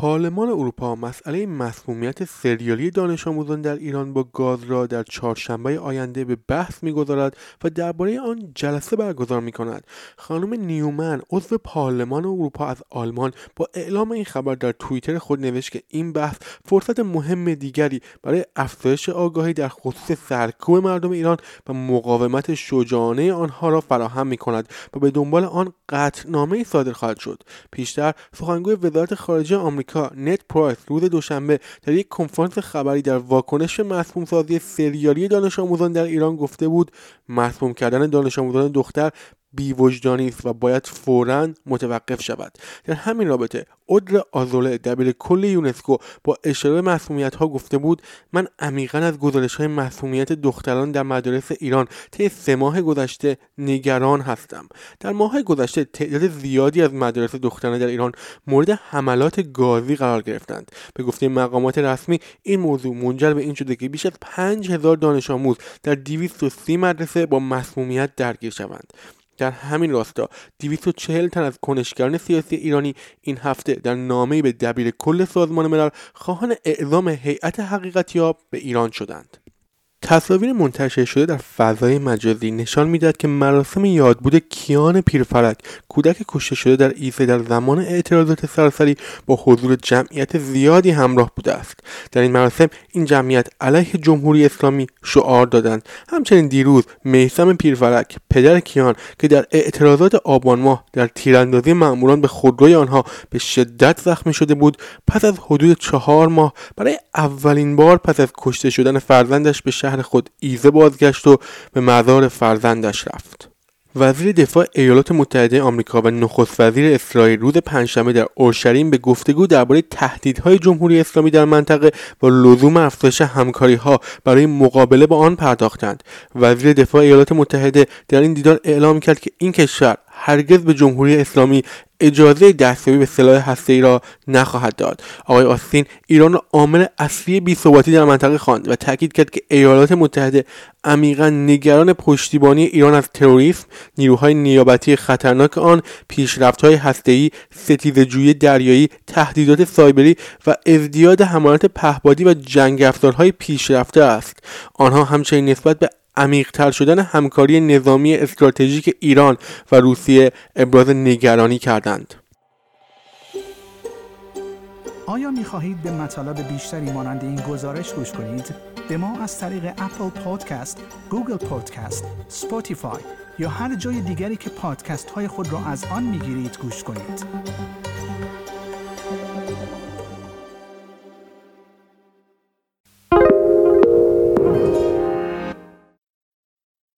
پارلمان اروپا مسئله مسمومیت سریالی دانش آموزان در ایران با گاز را در چهارشنبه آینده به بحث می‌گذارد و درباره آن جلسه برگزار می کند. خانم نیومن عضو پارلمان اروپا از آلمان با اعلام این خبر در توییتر خود نوشت که این بحث فرصت مهم دیگری برای افزایش آگاهی در خصوص سرکوب مردم ایران و مقاومت شجاعانه آنها را فراهم می کند و به دنبال آن قطعنامه صادر خواهد شد. پیشتر سخنگوی وزارت خارجه آمریکا آمریکا نت پرایس روز دوشنبه در یک کنفرانس خبری در واکنش مسموم سازی سریالی دانش آموزان در ایران گفته بود مسموم کردن دانش آموزان دختر بیوجدانی است و باید فورا متوقف شود. در همین رابطه اودر آزوله دبیر کل یونسکو با اشاره به مسئولیت ها گفته بود من عمیقا از گزارش های مسئولیت دختران در مدارس ایران طی سه ماه گذشته نگران هستم. در ماه گذشته تعداد زیادی از مدارس دختران در ایران مورد حملات گازی قرار گرفتند. به گفته مقامات رسمی این موضوع منجر به این شده که بیش از 5000 دانش آموز در 230 مدرسه با مسمومیت درگیر شوند. در همین راستا 240 تن از کنشگران سیاسی ایرانی این هفته در نامه‌ای به دبیر کل سازمان ملل خواهان اعزام هیئت حقیقتیاب به ایران شدند. تصاویر منتشر شده در فضای مجازی نشان می‌دهد که مراسم یادبود کیان پیرفرک کودک کشته شده در ایسه در زمان اعتراضات سراسری با حضور جمعیت زیادی همراه بوده است. در این مراسم این جمعیت علیه جمهوری اسلامی شعار دادند. همچنین دیروز میسم پیرفرک پدر کیان که در اعتراضات آبان ماه در تیراندازی مأموران به خودروی آنها به شدت زخمی شده بود پس از حدود چهار ماه برای اولین بار پس از کشته شدن فرزندش به شهر خود ایزه بازگشت و به مزار فرزندش رفت. وزیر دفاع ایالات متحده آمریکا و نخست وزیر اسرائیل روز پنجشنبه در اورشلیم به گفتگو درباره تهدیدهای جمهوری اسلامی در منطقه و لزوم افزایش همکاریها برای مقابله با آن پرداختند. وزیر دفاع ایالات متحده در این دیدار اعلام کرد که این کشور هرگز به جمهوری اسلامی اجازه دستیابی به سلاح ای را نخواهد داد. آقای آستین ایران را عامل اصلی بیثباتی در منطقه خواند و تاکید کرد که ایالات متحده عمیقا نگران پشتیبانی ایران از تروریسم نیروهای نیابتی خطرناک آن پیشرفتهای هستهای ستیزجویی دریایی تهدیدات سایبری و ازدیاد حملات پهبادی و جنگ افزارهای پیشرفته است. آنها همچنین نسبت به عمیقتر شدن همکاری نظامی استراتژیک ایران و روسیه ابراز نگرانی کردند. آیا می خواهید به مطالب بیشتری مانند این گزارش گوش کنید؟ به ما از طریق Apple Podcast، Google Podcast، Spotify یا هر جای دیگری که پادکست های خود را از آن می گیرید گوش کنید.